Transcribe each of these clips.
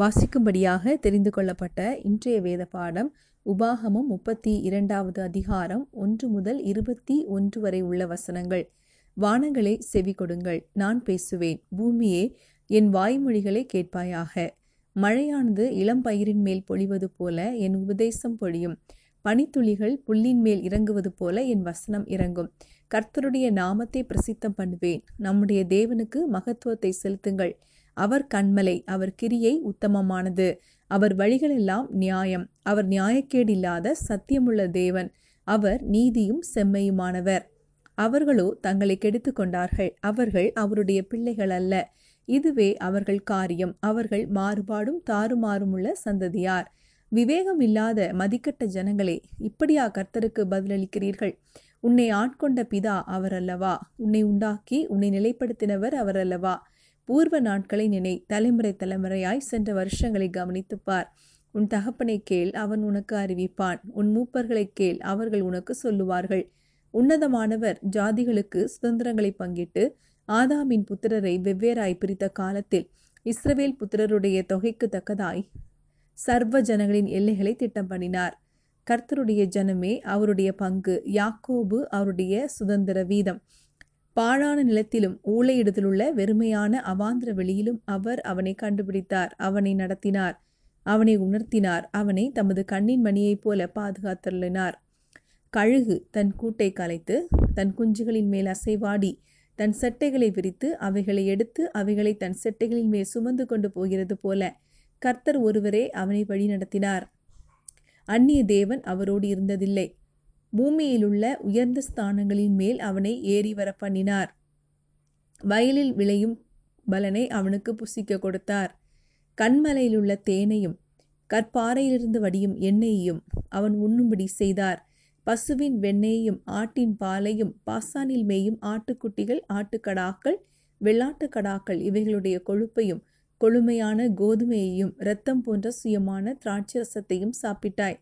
வாசிக்கும்படியாக தெரிந்து கொள்ளப்பட்ட இன்றைய வேத பாடம் உபாகமம் முப்பத்தி இரண்டாவது அதிகாரம் ஒன்று முதல் இருபத்தி ஒன்று வரை உள்ள வசனங்கள். வானங்களே செவி கொடுங்கள் நான் பேசுவேன். பூமியே என் வாய்மொழிகளை கேட்பாயாக. மழையானது இளம் பயிரின் மேல் பொழிவது போல என் உபதேசம் பொழியும். பனித்துளிகள் புல்லின் மேல் இறங்குவது போல என் வசனம் இறங்கும். கர்த்தருடைய நாமத்தை பிரசித்தம் பண்ணுவேன். நம்முடைய தேவனுக்கு மகத்துவத்தை செலுத்துங்கள். அவர் கண்மலை அவர் கிரியை உத்தமமானது. அவர் வழிகளெல்லாம் நியாயம். அவர் நியாயக்கேடில்லாத சத்தியமுள்ள தேவன். அவர் நீதியும் செம்மையுமானவர். அவர்களோ தங்களை கெடுத்து கொண்டார்கள் அவர்கள் அவருடைய பிள்ளைகள் அல்ல. இதுவே அவர்கள் காரியம். அவர்கள் மாறுபாடும் தாறுமாறுமுள்ள சந்ததியார். விவேகம் இல்லாத மதிக்கட்ட ஜனங்களே இப்படியா கர்த்தருக்கு பதிலளிக்கிறீர்கள்? உன்னை ஆட்கொண்ட பிதா அவர் அல்லவா உன்னை உண்டாக்கி உன்னை நிலைப்படுத்தினவர் அவர் அல்லவா பூர்வ நாட்களை நினை தலைமுறை தலைமுறையாய் சென்ற வருஷங்களை கவனித்துப் பார். உன் தகப்பனை கேள் அவன் உனக்கு அறிவிப்பான். உன் மூப்பர்களை கேள் அவர்கள் உனக்கு சொல்லுவார்கள். உன்னதமானவர் ஜாதிகளுக்கு சுதந்திரங்களை பங்கிட்டு ஆதாமின் புத்திரரை வெவ்வேறாய் பிரித்த காலத்தில் இஸ்ரவேல் புத்திரருடைய தொகைக்கு தக்கதாய் சர்வ ஜனங்களின் எல்லைகளை திட்டம் பண்ணினார். கர்த்தருடைய ஜனமே அவருடைய பங்கு யாக்கோபு அவருடைய சுதந்திர வீதம். பாழான நிலத்திலும் ஊழையிடத்திலுள்ள வெறுமையான அவாந்திர வெளியிலும் அவர் அவனை கண்டுபிடித்தார் அவனை நடத்தினார் அவனை உணர்த்தினார் அவனை தமது கண்ணின் மணியைப் போல பாதுகாத்தருளினார். கழுகு தன் கூட்டை கலைத்து தன் குஞ்சுகளின் மேல் அசைவாடி தன் செட்டைகளை விரித்து அவைகளை எடுத்து அவைகளை தன் செட்டைகளின் மேல் சுமந்து கொண்டு போகிறது போல கர்த்தர் ஒருவரே அவனை வழி நடத்தினார் அந்நிய தேவன் அவரோடு இருந்ததில்லை. பூமியிலுள்ள உயர்ந்த ஸ்தானங்களின் மேல் அவனை ஏறி வர பண்ணினார் வயலில் விளையும் பலனை அவனுக்கு புசிக்க கொடுத்தார். கண்மலையிலுள்ள தேனையும் கற்பாறையிலிருந்து வடியும் எண்ணெயையும் அவன் உண்ணும்படி செய்தார். பசுவின் வெண்ணெயையும் ஆட்டின் பாலையும் பாசானில் மேயும் ஆட்டுக்குட்டிகள் ஆட்டுக்கடாக்கள் வெள்ளாட்டுக்கடாக்கள் இவைகளுடைய கொழுப்பையும் கொழுமையான கோதுமையையும் இரத்தம் போன்ற சுயமான திராட்சரசத்தையும் சாப்பிட்டாய்.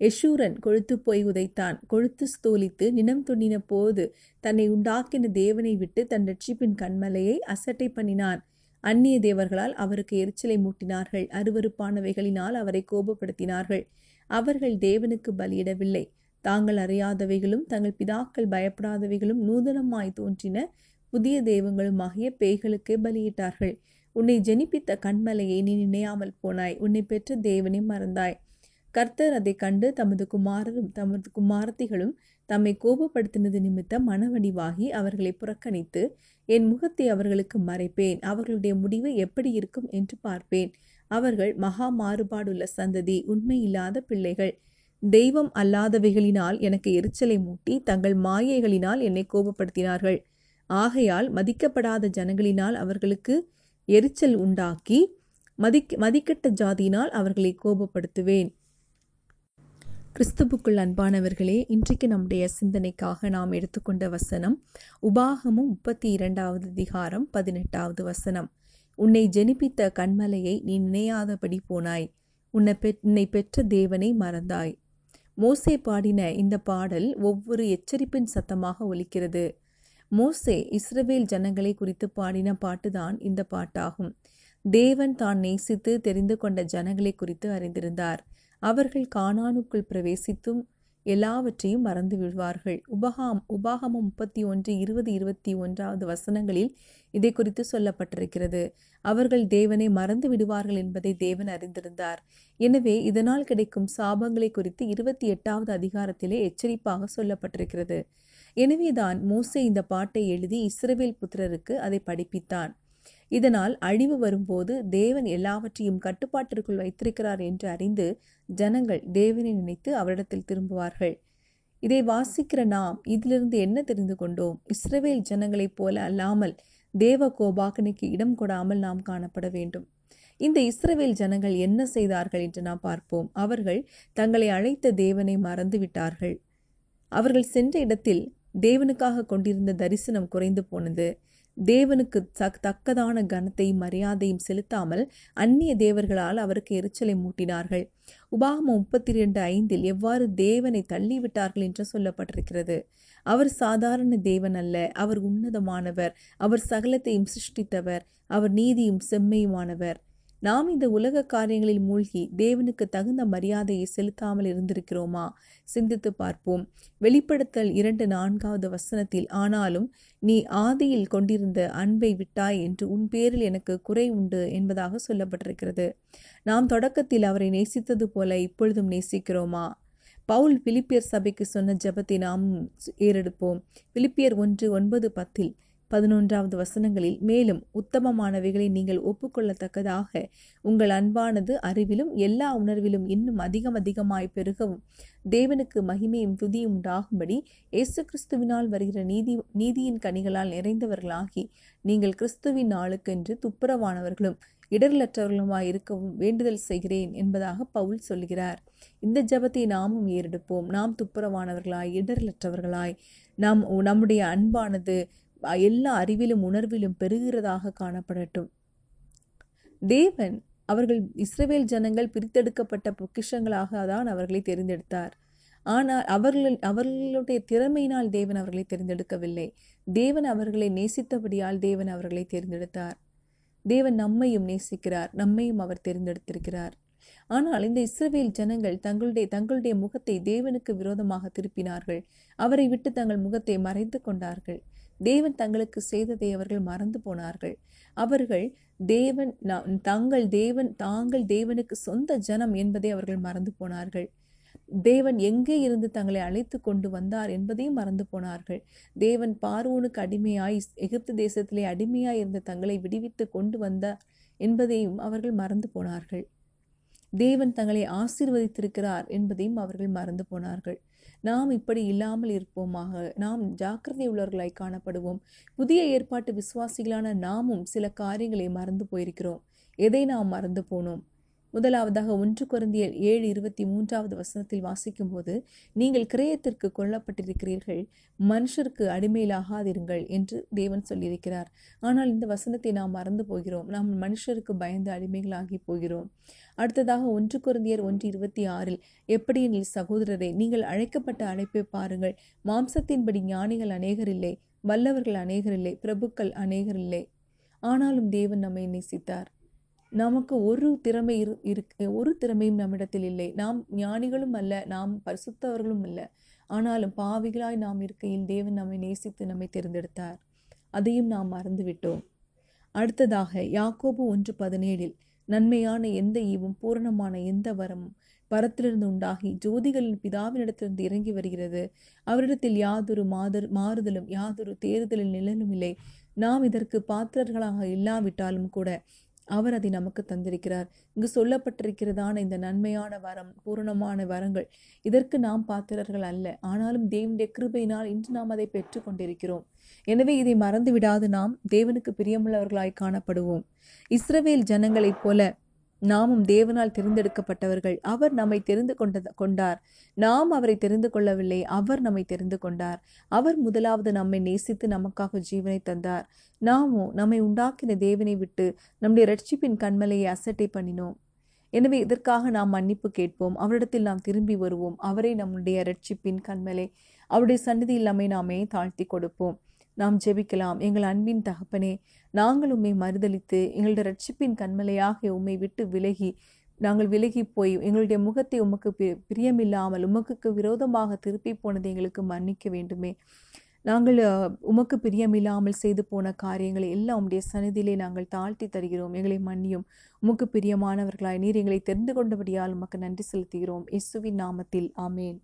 யஷூரன் கொழுத்து போய் உதைத்தான். கொழுத்து ஸ்தோலித்து நினம் துண்ணின போது தன்னை உண்டாக்கின தேவனை விட்டு தன் ரட்சிப்பின் கண்மலையை அசட்டை பண்ணினான். அந்நிய தேவர்களால் அவருக்கு எரிச்சலை மூட்டினார்கள். அருவறுப்பானவைகளினால் அவரை கோபப்படுத்தினார்கள். அவர்கள் தேவனுக்கு பலியிடவில்லை. தாங்கள் அறியாதவைகளும் தங்கள் பிதாக்கள் பயப்படாதவைகளும் நூதனமாய் தோன்றின. புதிய தெய்வங்களுமாகிய பேய்களுக்கே பலியிட்டார்கள். உன்னை ஜெனிப்பித்த கண்மலையை நீ நினையாமல் போனாய். உன்னை பெற்ற தேவனை மறந்தாய். கர்த்தர் அதை கண்டு தமது குமாரரும் தமது குமாரத்திகளும் தம்மை கோபப்படுத்தினது நிமித்தம் மனவடிவாகி அவர்களை புறக்கணித்து என் முகத்தை அவர்களுக்கு மறைப்பேன். அவர்களுடைய முடிவு எப்படி இருக்கும் என்று பார்ப்பேன். அவர்கள் மகா மாறுபாடுள்ள சந்ததி உண்மையில்லாத பிள்ளைகள். தெய்வம் அல்லாதவைகளினால் எனக்கு எரிச்சலை மூட்டி தங்கள் மாயைகளினால் என்னை கோபப்படுத்தினார்கள். ஆகையால் மதிக்கப்படாத ஜனங்களினால் அவர்களுக்கு எரிச்சல் உண்டாக்கி மதிக் மதிக்கட்ட ஜாதியினால் அவர்களை கோபப்படுத்துவேன். கிறிஸ்துவுக்குள் அன்பானவர்களே இன்றைக்கு நம்முடைய சிந்தனைக்காக நாம் எடுத்துக்கொண்ட வசனம் உபாகமும் முப்பத்தி இரண்டாவது அதிகாரம் பதினெட்டாவது வசனம். உன்னை ஜெனிப்பித்த கண்மலையை நீ நினையாதபடி போனாய். உன்னை பெ உன்னை பெற்ற தேவனை மறந்தாய். மோசே பாடின இந்த பாடல் ஒவ்வொரு எச்சரிப்பின் சத்தமாக ஒலிக்கிறது. மோசே இஸ்ரவேல் ஜனங்களை குறித்து பாடின பாட்டுதான் இந்த பாட்டாகும். தேவன் தான் நேசித்து தெரிந்து கொண்ட ஜனங்களை குறித்து அறிந்திருந்தார். அவர்கள் கானானுக்குள் பிரவேசித்தும் எல்லாவற்றையும் மறந்து விடுவார்கள். உபகாம் உபாகமம் முப்பத்தி ஒன்று இருபது இருபத்தி ஒன்றாவது வசனங்களில் இதை குறித்து சொல்லப்பட்டிருக்கிறது. அவர்கள் தேவனை மறந்து விடுவார்கள் என்பதை தேவன் அறிந்திருந்தார். எனவே இதனால் கிடைக்கும் சாபங்களை குறித்து இருபத்தி எட்டாவது அதிகாரத்திலே எச்சரிப்பாக சொல்லப்பட்டிருக்கிறது. எனவேதான் மோசே இந்த பாட்டை எழுதி இஸ்ரவேல் புத்திரருக்கு அதை படிப்பித்தான். இதனால் அழிவு வரும்போது தேவன் எல்லாவற்றையும் கட்டுப்பாட்டிற்குள் வைத்திருக்கிறார் என்று அறிந்து ஜனங்கள் தேவனை நினைத்து அவரிடத்தில் திரும்புவார்கள். இதை வாசிக்கிற நாம் இதிலிருந்து என்ன தெரிந்து கொண்டோம்? இஸ்ரவேல் ஜனங்களைப் போல அல்லாமல் தேவ கோபாக்கனுக்கு இடம் கொடாமல் நாம் காணப்பட வேண்டும். இந்த இஸ்ரவேல் ஜனங்கள் என்ன செய்தார்கள் என்று நாம் பார்ப்போம். அவர்கள் தங்களை அழைத்த தேவனை மறந்துவிட்டார்கள். அவர்கள் சென்ற இடத்தில் தேவனுக்காக கொண்டிருந்த தரிசனம் குறைந்து போனது. தேவனுக்கு தக்கதான கனத்தையும் மரியாதையும் செலுத்தாமல் அந்நிய தேவர்களால் அவருக்கு எரிச்சலை மூட்டினார்கள். உபாகமம் முப்பத்தி ரெண்டு ஐந்தில் எவ்வாறு தேவனை தள்ளிவிட்டார்கள் என்று சொல்லப்பட்டிருக்கிறது. அவர் சாதாரண தேவன் அல்ல அவர் உன்னதமானவர் அவர் சகலத்தையும் சிருஷ்டித்தவர் அவர் நீதியும் செம்மையுமானவர். நாம் இந்த உலக காரியங்களில் மூழ்கி தேவனுக்கு தகுந்த மரியாதையை செலுத்தாமல் இருந்திருக்கிறோமா? சிந்தித்து பார்ப்போம். வெளிப்படுத்தல் இரண்டு நான்காவது வசனத்தில் ஆனாலும் நீ ஆதியில் கொண்டிருந்த அன்பை விட்டாய் என்று உன் பேரில் எனக்கு குறை உண்டு என்பதாக சொல்லப்பட்டிருக்கிறது. நாம் தொடக்கத்தில் அவரை நேசித்தது போல இப்பொழுதும் நேசிக்கிறோமா? பவுல் பிலிப்பியர் சபைக்கு சொன்ன ஜபத்தை நாம் ஏறெடுப்போம். பிலிப்பியர் ஒன்று ஒன்பது பத்தில் பதினொன்றாவது வசனங்களில் மேலும் உத்தமமானவைகளை நீங்கள் ஒப்புக்கொள்ளத்தக்கதாக உங்கள் அன்பானது அறிவிலும் எல்லா உணர்விலும் இன்னும் அதிகம் அதிகமாய் பெருகவும். தேவனுக்கு மகிமையும் துதியும் உண்டாகும்படி இயேசு கிறிஸ்துவினால் வருகிற நீதி நீதியின் கனிகளால் நிறைந்தவர்களாகி நீங்கள் கிறிஸ்துவின் நாளுக்கென்று துப்புரவானவர்களும் இடர்லற்றவர்களுமாய் இருக்கவும் வேண்டுதல் செய்கிறேன் என்பதாக பவுல் சொல்கிறார். இந்த ஜபத்தை நாமும் ஏறெடுப்போம். நாம் துப்புரவானவர்களாய் இடர்லற்றவர்களாய் நாம் நம்முடைய அன்பானது எல்லா அறிவிலும் உணர்விலும் பெருகிறதாக காணப்படட்டும். தேவன் அவர்கள் இஸ்ரவேல் ஜனங்கள் பிரித்தெடுக்கப்பட்ட பொக்கிஷங்களாக தான் அவர்களை தெரிந்தெடுத்தார். ஆனால் அவர்கள் அவர்களுடைய திறமையினால் தேவன் அவர்களை தெரிந்தெடுக்கவில்லை. தேவன் அவர்களை நேசித்தபடியால் தேவன் அவர்களை தேர்ந்தெடுத்தார். தேவன் நம்மையும் நேசிக்கிறார் நம்மையும் அவர் தேர்ந்தெடுத்திருக்கிறார். ஆனால் இந்த இஸ்ரவேல் ஜனங்கள் தங்களுடைய தங்களுடைய முகத்தை தேவனுக்கு விரோதமாக திருப்பினார்கள். அவரை விட்டு தங்கள் முகத்தை மறைத்து கொண்டார்கள். தேவன் தங்களுக்கு செய்ததை அவர்கள் மறந்து போனார்கள். அவர்கள் தேவன் தங்கள் தேவன் தாங்கள் தேவனுக்கு சொந்த ஜனம் என்பதை அவர்கள் மறந்து போனார்கள். தேவன் எங்கே இருந்து தங்களை அழைத்து கொண்டு வந்தார் என்பதையும் மறந்து போனார்கள். தேவன் பார்வோனுக்கு அடிமையாய் எகிப்து தேசத்திலே அடிமையாய் இருந்த தங்களை விடுவித்து கொண்டு வந்தார் என்பதையும் அவர்கள் மறந்து போனார்கள். தேவன் தங்களை ஆசீர்வதித்திருக்கிறார் என்பதையும் அவர்கள் மறந்து போனார்கள். நாம் இப்படி இல்லாமல் இருப்போமாக. நாம் ஜாக்கிரதை உள்ளவர்களாய் காணப்படுவோம். புதிய ஏற்பாட்டு விசுவாசிகளான நாமும் சில காரியங்களை மறந்து போயிருக்கிறோம். எதை நாம் மறந்து போனோம்? முதலாவதாக ஒன்று குருந்திய ஏழு இருபத்தி மூன்றாவது வசனத்தில் வாசிக்கும் போது நீங்கள் கிரயத்திற்கு கொல்லப்பட்டிருக்கிறீர்கள் மனுஷருக்கு அடிமையிலாகாதிருங்கள் என்று தேவன் சொல்லியிருக்கிறார். ஆனால் இந்த வசனத்தை நாம் மறந்து போகிறோம். நாம் மனுஷருக்கு பயந்து அடிமைகளாகி போகிறோம். அடுத்ததாக ஒன்று குருந்தியர் ஒன்று இருபத்தி ஆறில் எப்படி எனில் சகோதரரை நீங்கள் அழைக்கப்பட்ட அழைப்பை பாருங்கள். மாம்சத்தின்படி ஞானிகள் அநேகர் இல்லை வல்லவர்கள் அநேகர் இல்லை பிரபுக்கள் அநேகர் இல்லை. ஆனாலும் தேவன் நம்மை நேசித்தார். நமக்கு ஒரு திறமை இரு இருக்கு ஒரு திறமையும் நம்மிடத்தில் இல்லை. நாம் ஞானிகளும் அல்ல நாம் பரிசுத்தவர்களும் அல்ல. ஆனாலும் பாவிகளாய் நாம் இருக்கையில் தேவன் நம்மை நேசித்து நம்மை தேர்ந்தெடுத்தார். அதையும் நாம் மறந்துவிட்டோம். அடுத்ததாக யாக்கோபு ஒன்று பதினேழில் நன்மையான எந்த ஈவும் பூரணமான எந்த வரமும் பரத்திலிருந்து உண்டாகி ஜோதிகளின் பிதாவினிடத்திலிருந்து இறங்கி வருகிறது. அவரிடத்தில் யாதொரு மாதர் மாறுதலும் யாதொரு தேறுதலில் நிழலும் இல்லை. நாம் இதற்கு பாத்திரர்களாக இல்லாவிட்டாலும் கூட அவர் அதை நமக்கு தந்திருக்கிறார். இங்கு சொல்லப்பட்டிருக்கிறதான இந்த நன்மையான வரம் பூரணமான வரங்கள் இதற்கு நாம் பாத்திரர்கள் அல்ல. ஆனாலும் தேவனுடைய கிருபையினால் இன்று நாம் அதை பெற்று கொண்டிருக்கிறோம். எனவே இதை மறந்து விடாது நாம் தேவனுக்கு பிரியமுள்ளவர்களாய் காணப்படுவோம். இஸ்ரவேல் ஜனங்களைப் போல நாமும் தேவனால் தெரிந்தெடுக்கப்பட்டவர்கள். அவர் நம்மை தெரிந்து கொண்ட கொண்டார். நாம் அவரை தெரிந்து கொள்ளவில்லை அவர் நம்மை தெரிந்து கொண்டார். அவர் முதலாவது நம்மை நேசித்து நமக்காக ஜீவனை தந்தார். நாமும் நம்மை உண்டாக்கின தேவனை விட்டு நம்முடைய ரட்சிப்பின் கண்மலையை அசட்டை பண்ணினோம். எனவே இதற்காக நாம் மன்னிப்பு கேட்போம். அவரிடத்தில் நாம் திரும்பி வருவோம். அவரை நம்முடைய ரட்சிப்பின் கண்மலை. அவருடைய சந்நிதியில் நம்மை நாமே தாழ்த்தி கொடுப்போம். நாம் ஜெபிக்கலாம். எங்கள் அன்பின் தகப்பனே நாங்கள் உம்மை மறுதளித்து எங்களுடைய ரட்சிப்பின் கண்மலையாக உம்மை விட்டு விலகி நாங்கள் விலகி போய் எங்களுடைய முகத்தை உமக்கு பிரியமில்லாமல் உமக்கு விரோதமாக திருப்பி போனதை எங்களுக்கு மன்னிக்க வேண்டுமே. நாங்கள் உமக்கு பிரியமில்லாமல் செய்து போன காரியங்களை எல்லாம் உம்முடைய சன்னதியிலே நாங்கள் தாழ்த்தி தருகிறோம். எங்களை மன்னியும். உமக்கு பிரியமானவர்களாய் நீர் எங்களை தெரிந்து கொண்டபடியால் உமக்கு நன்றி செலுத்துகிறோம். இயேசுவின் நாமத்தில். ஆமேன்.